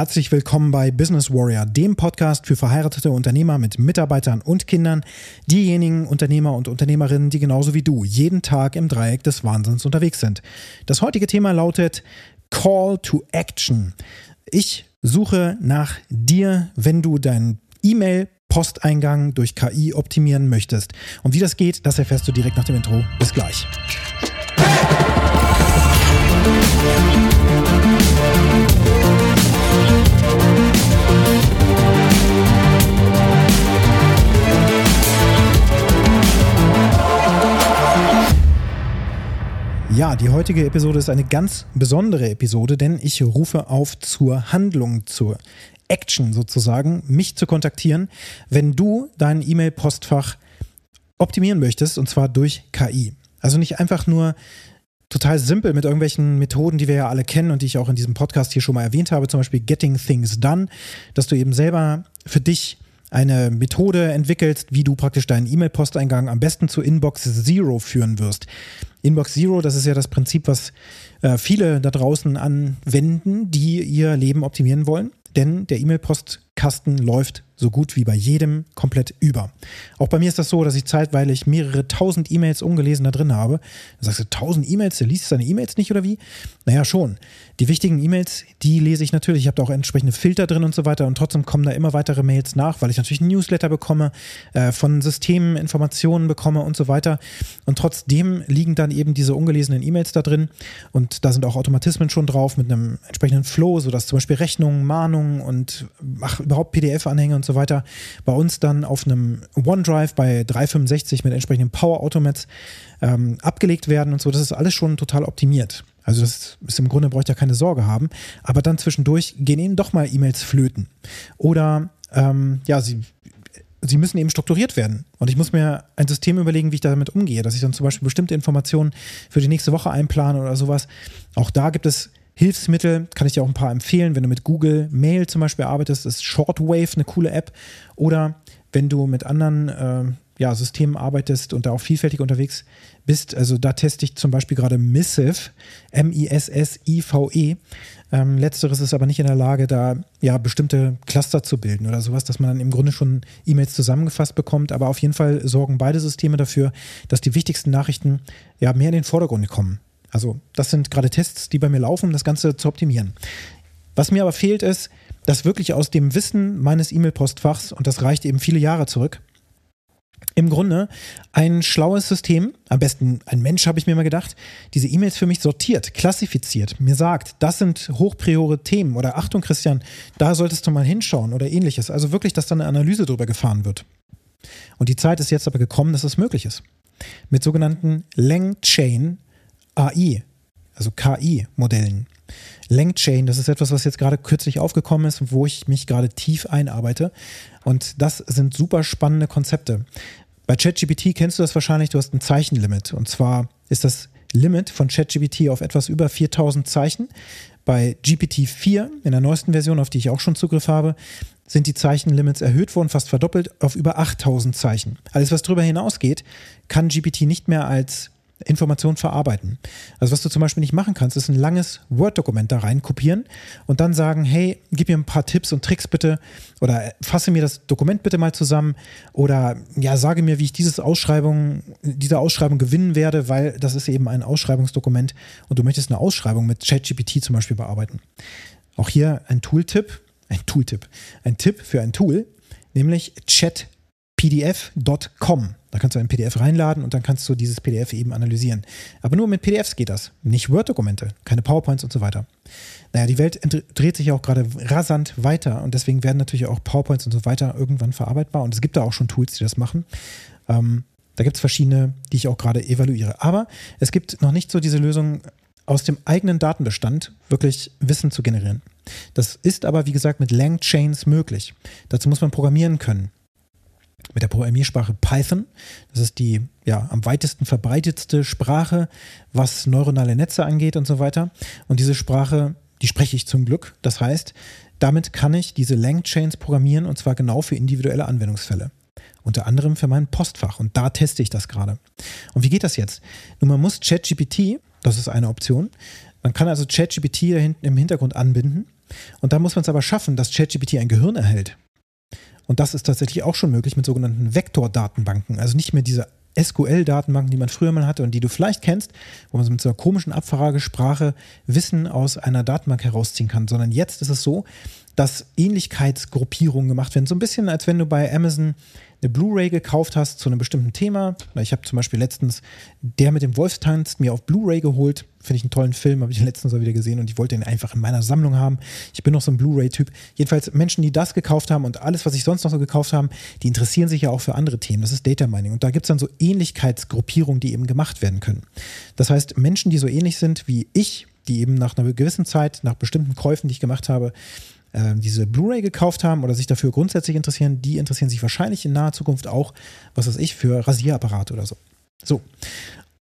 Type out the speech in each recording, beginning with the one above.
Herzlich willkommen bei Business Warrior, dem Podcast für verheiratete Unternehmer mit Mitarbeitern und Kindern, diejenigen Unternehmer und Unternehmerinnen, die genauso wie du jeden Tag im Dreieck des Wahnsinns unterwegs sind. Das heutige Thema lautet Call to Action. Ich suche nach dir, wenn du deinen E-Mail Posteingang durch KI optimieren möchtest. Und wie das geht, das erfährst du direkt nach dem Intro. Bis gleich. Ja, die heutige Episode ist eine ganz besondere Episode, denn ich rufe auf zur Handlung, zur Action sozusagen, mich zu kontaktieren, wenn du dein E-Mail-Postfach optimieren möchtest, und zwar durch KI. Also nicht einfach nur total simpel mit irgendwelchen Methoden, die wir ja alle kennen und die ich auch in diesem Podcast hier schon mal erwähnt habe, zum Beispiel Getting Things Done, dass du eben selber für dich eine Methode entwickelst, wie du praktisch deinen E-Mail-Posteingang am besten zu Inbox Zero führen wirst. Inbox Zero, das ist ja das Prinzip, was äh, viele da draußen anwenden, die ihr Leben optimieren wollen. Denn der E-Mail-Postkasten läuft so gut wie bei jedem komplett über. Auch bei mir ist das so, dass ich zeitweilig mehrere tausend E-Mails ungelesen da drin habe. Da sagst du, tausend E-Mails, der liest seine E-Mails nicht oder wie? Naja, schon. Die wichtigen E-Mails, die lese ich natürlich. Ich habe da auch entsprechende Filter drin und so weiter und trotzdem kommen da immer weitere Mails nach, weil ich natürlich Newsletter bekomme, äh, von Systemen Informationen bekomme und so weiter. Und trotzdem liegen dann eben diese ungelesenen E-Mails da drin und da sind auch Automatismen schon drauf mit einem entsprechenden Flow, sodass zum Beispiel Rechnungen, Mahnungen und ach, überhaupt PDF-Anhänge und so weiter bei uns dann auf einem OneDrive bei 365 mit entsprechenden Power Automats ähm, abgelegt werden und so. Das ist alles schon total optimiert. Also das ist im Grunde braucht ja keine Sorge haben. Aber dann zwischendurch gehen ihnen doch mal E-Mails flöten. Oder ähm, ja, sie, sie müssen eben strukturiert werden. Und ich muss mir ein System überlegen, wie ich damit umgehe, dass ich dann zum Beispiel bestimmte Informationen für die nächste Woche einplane oder sowas. Auch da gibt es Hilfsmittel, kann ich dir auch ein paar empfehlen. Wenn du mit Google Mail zum Beispiel arbeitest, ist Shortwave eine coole App. Oder wenn du mit anderen äh, ja, Systemen arbeitest und da auch vielfältig unterwegs bist, also da teste ich zum Beispiel gerade Missive, M-I-S-S-I-V-E. Ähm, letzteres ist aber nicht in der Lage, da ja bestimmte Cluster zu bilden oder sowas, dass man dann im Grunde schon E-Mails zusammengefasst bekommt. Aber auf jeden Fall sorgen beide Systeme dafür, dass die wichtigsten Nachrichten ja mehr in den Vordergrund kommen. Also das sind gerade Tests, die bei mir laufen, um das Ganze zu optimieren. Was mir aber fehlt, ist, dass wirklich aus dem Wissen meines E-Mail-Postfachs, und das reicht eben viele Jahre zurück, im Grunde ein schlaues System, am besten ein Mensch, habe ich mir mal gedacht, diese E-Mails für mich sortiert, klassifiziert, mir sagt, das sind hochpriore Themen oder Achtung, Christian, da solltest du mal hinschauen oder ähnliches. Also wirklich, dass da eine Analyse drüber gefahren wird. Und die Zeit ist jetzt aber gekommen, dass es das möglich ist. Mit sogenannten Langchain AI, also KI-Modellen. LangChain, das ist etwas, was jetzt gerade kürzlich aufgekommen ist, wo ich mich gerade tief einarbeite. Und das sind super spannende Konzepte. Bei ChatGPT kennst du das wahrscheinlich, du hast ein Zeichenlimit. Und zwar ist das Limit von ChatGPT auf etwas über 4000 Zeichen. Bei GPT-4, in der neuesten Version, auf die ich auch schon Zugriff habe, sind die Zeichenlimits erhöht worden, fast verdoppelt auf über 8000 Zeichen. Alles, was darüber hinausgeht, kann GPT nicht mehr als Informationen verarbeiten. Also was du zum Beispiel nicht machen kannst, ist ein langes Word-Dokument da rein kopieren und dann sagen, hey, gib mir ein paar Tipps und Tricks bitte oder fasse mir das Dokument bitte mal zusammen oder ja, sage mir, wie ich dieses Ausschreibung, diese Ausschreibung gewinnen werde, weil das ist eben ein Ausschreibungsdokument und du möchtest eine Ausschreibung mit ChatGPT zum Beispiel bearbeiten. Auch hier ein Tooltip, ein Tooltip, ein Tipp für ein Tool, nämlich chatpdf.com. Da kannst du ein PDF reinladen und dann kannst du dieses PDF eben analysieren. Aber nur mit PDFs geht das, nicht Word-Dokumente, keine PowerPoints und so weiter. Naja, die Welt dreht sich auch gerade rasant weiter und deswegen werden natürlich auch PowerPoints und so weiter irgendwann verarbeitbar und es gibt da auch schon Tools, die das machen. Ähm, da gibt es verschiedene, die ich auch gerade evaluiere. Aber es gibt noch nicht so diese Lösung, aus dem eigenen Datenbestand wirklich Wissen zu generieren. Das ist aber, wie gesagt, mit Langchains möglich. Dazu muss man programmieren können mit der Programmiersprache Python. Das ist die ja, am weitesten verbreitetste Sprache, was neuronale Netze angeht und so weiter. Und diese Sprache, die spreche ich zum Glück. Das heißt, damit kann ich diese Langchains programmieren und zwar genau für individuelle Anwendungsfälle. Unter anderem für mein Postfach. Und da teste ich das gerade. Und wie geht das jetzt? Nun, man muss ChatGPT, das ist eine Option, man kann also ChatGPT im Hintergrund anbinden Und da muss man es aber schaffen, dass ChatGPT ein Gehirn erhält. Und das ist tatsächlich auch schon möglich mit sogenannten Vektordatenbanken. Also nicht mehr diese SQL-Datenbanken, die man früher mal hatte und die du vielleicht kennst, wo man so mit so einer komischen Abfragesprache Wissen aus einer Datenbank herausziehen kann, sondern jetzt ist es so, dass Ähnlichkeitsgruppierungen gemacht werden. So ein bisschen, als wenn du bei Amazon eine Blu-ray gekauft hast zu einem bestimmten Thema. Ich habe zum Beispiel letztens Der mit dem Wolfstanz mir auf Blu-ray geholt. Finde ich einen tollen Film, habe ich letztens auch wieder gesehen und ich wollte ihn einfach in meiner Sammlung haben. Ich bin noch so ein Blu-ray-Typ. Jedenfalls Menschen, die das gekauft haben und alles, was ich sonst noch so gekauft habe, die interessieren sich ja auch für andere Themen. Das ist Data Mining. Und da gibt es dann so Ähnlichkeitsgruppierungen, die eben gemacht werden können. Das heißt, Menschen, die so ähnlich sind wie ich, die eben nach einer gewissen Zeit, nach bestimmten Käufen, die ich gemacht habe, äh, diese Blu-ray gekauft haben oder sich dafür grundsätzlich interessieren, die interessieren sich wahrscheinlich in naher Zukunft auch, was weiß ich, für Rasierapparate oder so. So.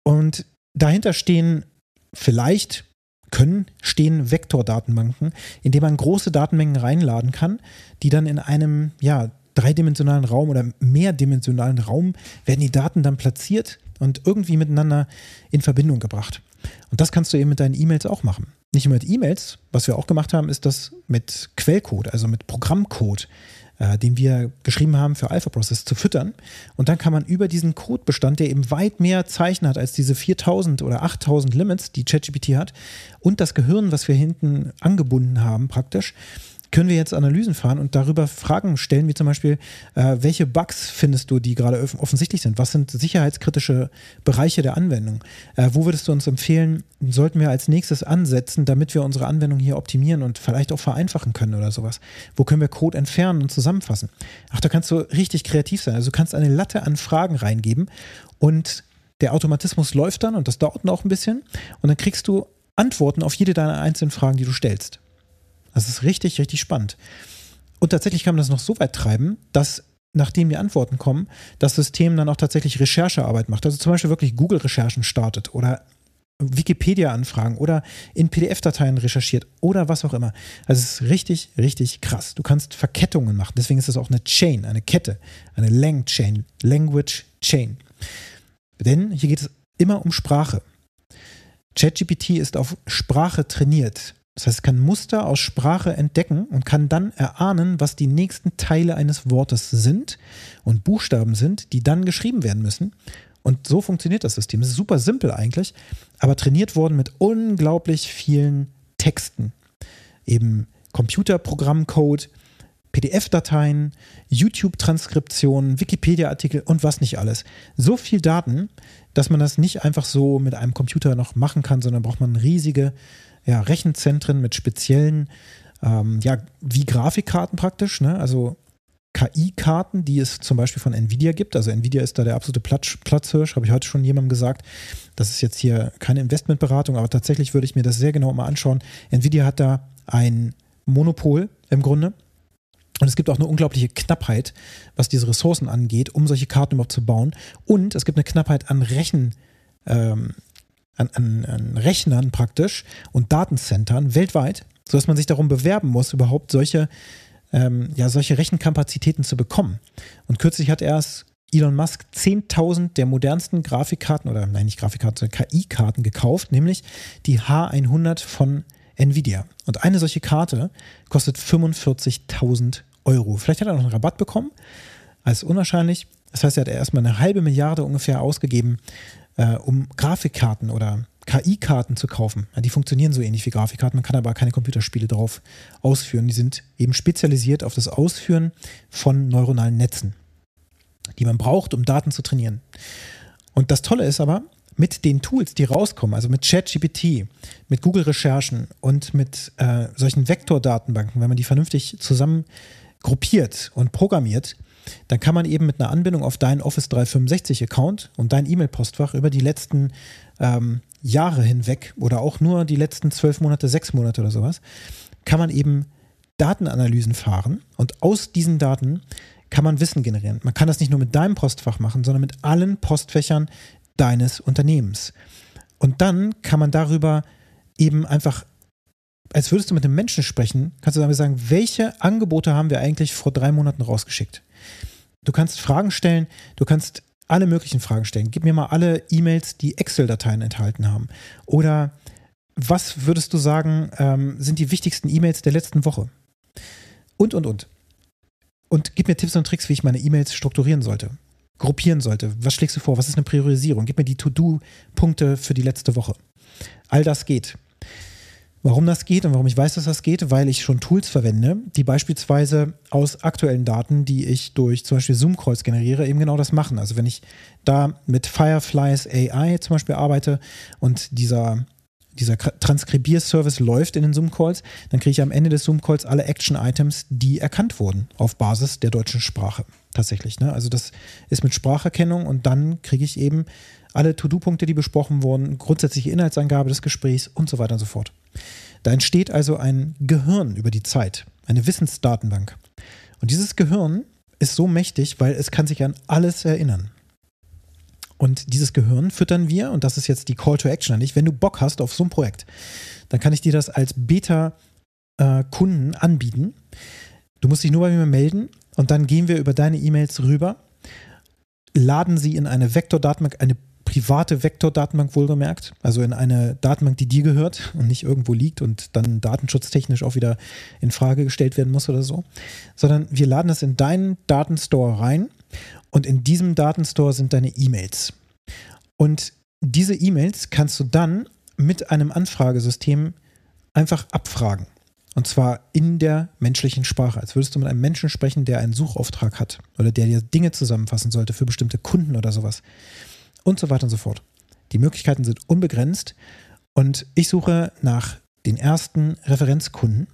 Und dahinter stehen vielleicht können stehen Vektordatenbanken, in denen man große Datenmengen reinladen kann, die dann in einem ja, dreidimensionalen Raum oder mehrdimensionalen Raum werden die Daten dann platziert und irgendwie miteinander in Verbindung gebracht. Und das kannst du eben mit deinen E-Mails auch machen nicht nur mit E-Mails, was wir auch gemacht haben, ist das mit Quellcode, also mit Programmcode, äh, den wir geschrieben haben für Alpha Process zu füttern. Und dann kann man über diesen Codebestand, der eben weit mehr Zeichen hat als diese 4000 oder 8000 Limits, die ChatGPT hat, und das Gehirn, was wir hinten angebunden haben praktisch, können wir jetzt Analysen fahren und darüber Fragen stellen, wie zum Beispiel, äh, welche Bugs findest du, die gerade offensichtlich sind? Was sind sicherheitskritische Bereiche der Anwendung? Äh, wo würdest du uns empfehlen, sollten wir als nächstes ansetzen, damit wir unsere Anwendung hier optimieren und vielleicht auch vereinfachen können oder sowas? Wo können wir Code entfernen und zusammenfassen? Ach, da kannst du richtig kreativ sein. Also du kannst eine Latte an Fragen reingeben und der Automatismus läuft dann und das dauert noch ein bisschen und dann kriegst du Antworten auf jede deiner einzelnen Fragen, die du stellst. Das ist richtig, richtig spannend. Und tatsächlich kann man das noch so weit treiben, dass nachdem die Antworten kommen, das System dann auch tatsächlich Recherchearbeit macht. Also zum Beispiel wirklich Google-Recherchen startet oder Wikipedia-Anfragen oder in PDF-Dateien recherchiert oder was auch immer. Also es ist richtig, richtig krass. Du kannst Verkettungen machen. Deswegen ist es auch eine Chain, eine Kette, eine Lang Chain, Language Chain. Denn hier geht es immer um Sprache. ChatGPT ist auf Sprache trainiert. Das heißt, es kann Muster aus Sprache entdecken und kann dann erahnen, was die nächsten Teile eines Wortes sind und Buchstaben sind, die dann geschrieben werden müssen. Und so funktioniert das System. Es ist super simpel eigentlich, aber trainiert worden mit unglaublich vielen Texten. Eben Computerprogrammcode, PDF-Dateien, YouTube-Transkriptionen, Wikipedia-Artikel und was nicht alles. So viel Daten, dass man das nicht einfach so mit einem Computer noch machen kann, sondern braucht man riesige ja, Rechenzentren mit speziellen, ähm, ja, wie Grafikkarten praktisch, ne? also KI-Karten, die es zum Beispiel von Nvidia gibt. Also Nvidia ist da der absolute Platz, Platzhirsch, habe ich heute schon jemandem gesagt. Das ist jetzt hier keine Investmentberatung, aber tatsächlich würde ich mir das sehr genau mal anschauen. Nvidia hat da ein Monopol im Grunde. Und es gibt auch eine unglaubliche Knappheit, was diese Ressourcen angeht, um solche Karten überhaupt zu bauen. Und es gibt eine Knappheit an Rechen, ähm, an, an, an Rechnern praktisch und Datencentern weltweit, sodass man sich darum bewerben muss, überhaupt solche, ähm, ja, solche Rechenkapazitäten zu bekommen. Und kürzlich hat erst Elon Musk 10.000 der modernsten Grafikkarten oder nein, nicht Grafikkarten, sondern KI-Karten gekauft, nämlich die H100 von Nvidia. Und eine solche Karte kostet 45.000 Euro. Vielleicht hat er noch einen Rabatt bekommen, als unwahrscheinlich. Das heißt, er hat erstmal eine halbe Milliarde ungefähr ausgegeben äh, um Grafikkarten oder KI-Karten zu kaufen. Ja, die funktionieren so ähnlich wie Grafikkarten, man kann aber keine Computerspiele drauf ausführen. Die sind eben spezialisiert auf das Ausführen von neuronalen Netzen, die man braucht, um Daten zu trainieren. Und das Tolle ist aber, mit den Tools, die rauskommen, also mit ChatGPT, mit Google-Recherchen und mit äh, solchen Vektordatenbanken, wenn man die vernünftig zusammen gruppiert und programmiert, dann kann man eben mit einer Anbindung auf deinen Office 365 Account und dein E-Mail-Postfach über die letzten ähm, Jahre hinweg oder auch nur die letzten zwölf Monate, sechs Monate oder sowas, kann man eben Datenanalysen fahren und aus diesen Daten kann man Wissen generieren. Man kann das nicht nur mit deinem Postfach machen, sondern mit allen Postfächern deines Unternehmens. Und dann kann man darüber eben einfach, als würdest du mit einem Menschen sprechen, kannst du damit sagen, welche Angebote haben wir eigentlich vor drei Monaten rausgeschickt? Du kannst Fragen stellen, du kannst alle möglichen Fragen stellen. Gib mir mal alle E-Mails, die Excel-Dateien enthalten haben. Oder was würdest du sagen, ähm, sind die wichtigsten E-Mails der letzten Woche? Und, und, und. Und gib mir Tipps und Tricks, wie ich meine E-Mails strukturieren sollte, gruppieren sollte. Was schlägst du vor? Was ist eine Priorisierung? Gib mir die To-Do-Punkte für die letzte Woche. All das geht. Warum das geht und warum ich weiß, dass das geht, weil ich schon Tools verwende, die beispielsweise aus aktuellen Daten, die ich durch zum Beispiel Zoom-Calls generiere, eben genau das machen. Also wenn ich da mit Fireflies AI zum Beispiel arbeite und dieser dieser Transkribierservice läuft in den Zoom-Calls, dann kriege ich am Ende des Zoom-Calls alle Action-Items, die erkannt wurden auf Basis der deutschen Sprache. Tatsächlich. Ne? Also das ist mit Spracherkennung und dann kriege ich eben alle To-Do-Punkte, die besprochen wurden, grundsätzliche Inhaltsangabe des Gesprächs und so weiter und so fort. Da entsteht also ein Gehirn über die Zeit, eine Wissensdatenbank. Und dieses Gehirn ist so mächtig, weil es kann sich an alles erinnern. Und dieses Gehirn füttern wir, und das ist jetzt die Call to Action an dich, wenn du Bock hast auf so ein Projekt, dann kann ich dir das als Beta-Kunden anbieten. Du musst dich nur bei mir melden und dann gehen wir über deine E-Mails rüber, laden sie in eine Vektordatenbank, eine private Vektordatenbank wohlgemerkt, also in eine Datenbank, die dir gehört und nicht irgendwo liegt und dann datenschutztechnisch auch wieder in Frage gestellt werden muss oder so, sondern wir laden das in deinen Datenstore rein und in diesem Datenstore sind deine E-Mails. Und diese E-Mails kannst du dann mit einem Anfragesystem einfach abfragen. Und zwar in der menschlichen Sprache, als würdest du mit einem Menschen sprechen, der einen Suchauftrag hat oder der dir Dinge zusammenfassen sollte für bestimmte Kunden oder sowas. Und so weiter und so fort. Die Möglichkeiten sind unbegrenzt und ich suche nach den ersten Referenzkunden,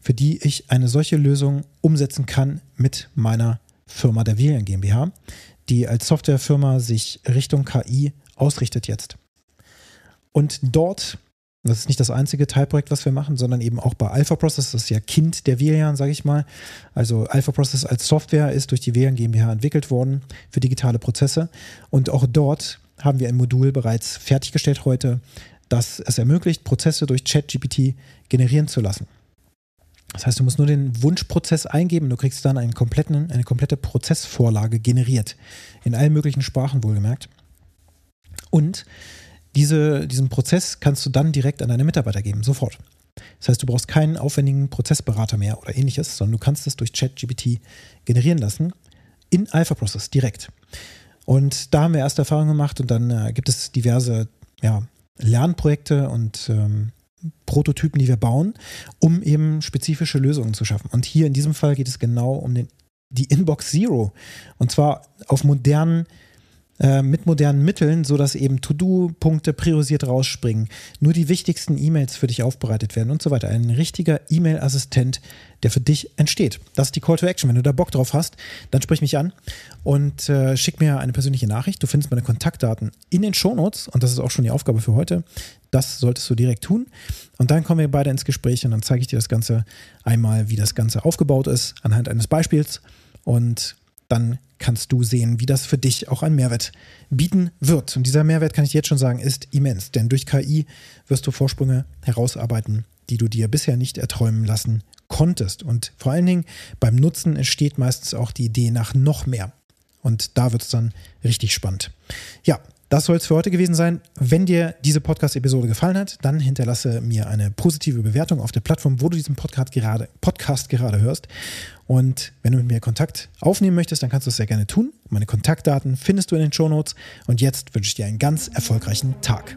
für die ich eine solche Lösung umsetzen kann mit meiner Firma der Vilien GmbH, die als Softwarefirma sich Richtung KI ausrichtet jetzt. Und dort, das ist nicht das einzige Teilprojekt, was wir machen, sondern eben auch bei Alpha Process, das ist ja Kind der Velian, sage ich mal. Also Alpha Process als Software ist durch die Velian GmbH entwickelt worden für digitale Prozesse. Und auch dort haben wir ein Modul bereits fertiggestellt heute, das es ermöglicht, Prozesse durch ChatGPT generieren zu lassen. Das heißt, du musst nur den Wunschprozess eingeben und du kriegst dann eine komplette Prozessvorlage generiert. In allen möglichen Sprachen wohlgemerkt. Und diese, diesen Prozess kannst du dann direkt an deine Mitarbeiter geben, sofort. Das heißt, du brauchst keinen aufwendigen Prozessberater mehr oder ähnliches, sondern du kannst es durch ChatGPT generieren lassen in Alpha Process direkt. Und da haben wir erste Erfahrungen gemacht und dann äh, gibt es diverse ja, Lernprojekte und ähm, Prototypen, die wir bauen, um eben spezifische Lösungen zu schaffen. Und hier in diesem Fall geht es genau um den, die Inbox Zero. Und zwar auf modernen äh, mit modernen Mitteln, sodass eben To-Do-Punkte priorisiert rausspringen, nur die wichtigsten E-Mails für dich aufbereitet werden und so weiter. Ein richtiger E-Mail-Assistent, der für dich entsteht. Das ist die Call to Action. Wenn du da Bock drauf hast, dann sprich mich an und äh, schick mir eine persönliche Nachricht. Du findest meine Kontaktdaten in den Shownotes und das ist auch schon die Aufgabe für heute. Das solltest du direkt tun. Und dann kommen wir beide ins Gespräch und dann zeige ich dir das Ganze einmal, wie das Ganze aufgebaut ist, anhand eines Beispiels. Und dann kannst du sehen, wie das für dich auch einen Mehrwert bieten wird. Und dieser Mehrwert, kann ich jetzt schon sagen, ist immens. Denn durch KI wirst du Vorsprünge herausarbeiten, die du dir bisher nicht erträumen lassen konntest. Und vor allen Dingen beim Nutzen entsteht meistens auch die Idee nach noch mehr. Und da wird es dann richtig spannend. Ja, das soll es für heute gewesen sein. Wenn dir diese Podcast-Episode gefallen hat, dann hinterlasse mir eine positive Bewertung auf der Plattform, wo du diesen Podcast gerade, Podcast gerade hörst. Und wenn du mit mir Kontakt aufnehmen möchtest, dann kannst du es sehr gerne tun. Meine Kontaktdaten findest du in den Show Notes. Und jetzt wünsche ich dir einen ganz erfolgreichen Tag.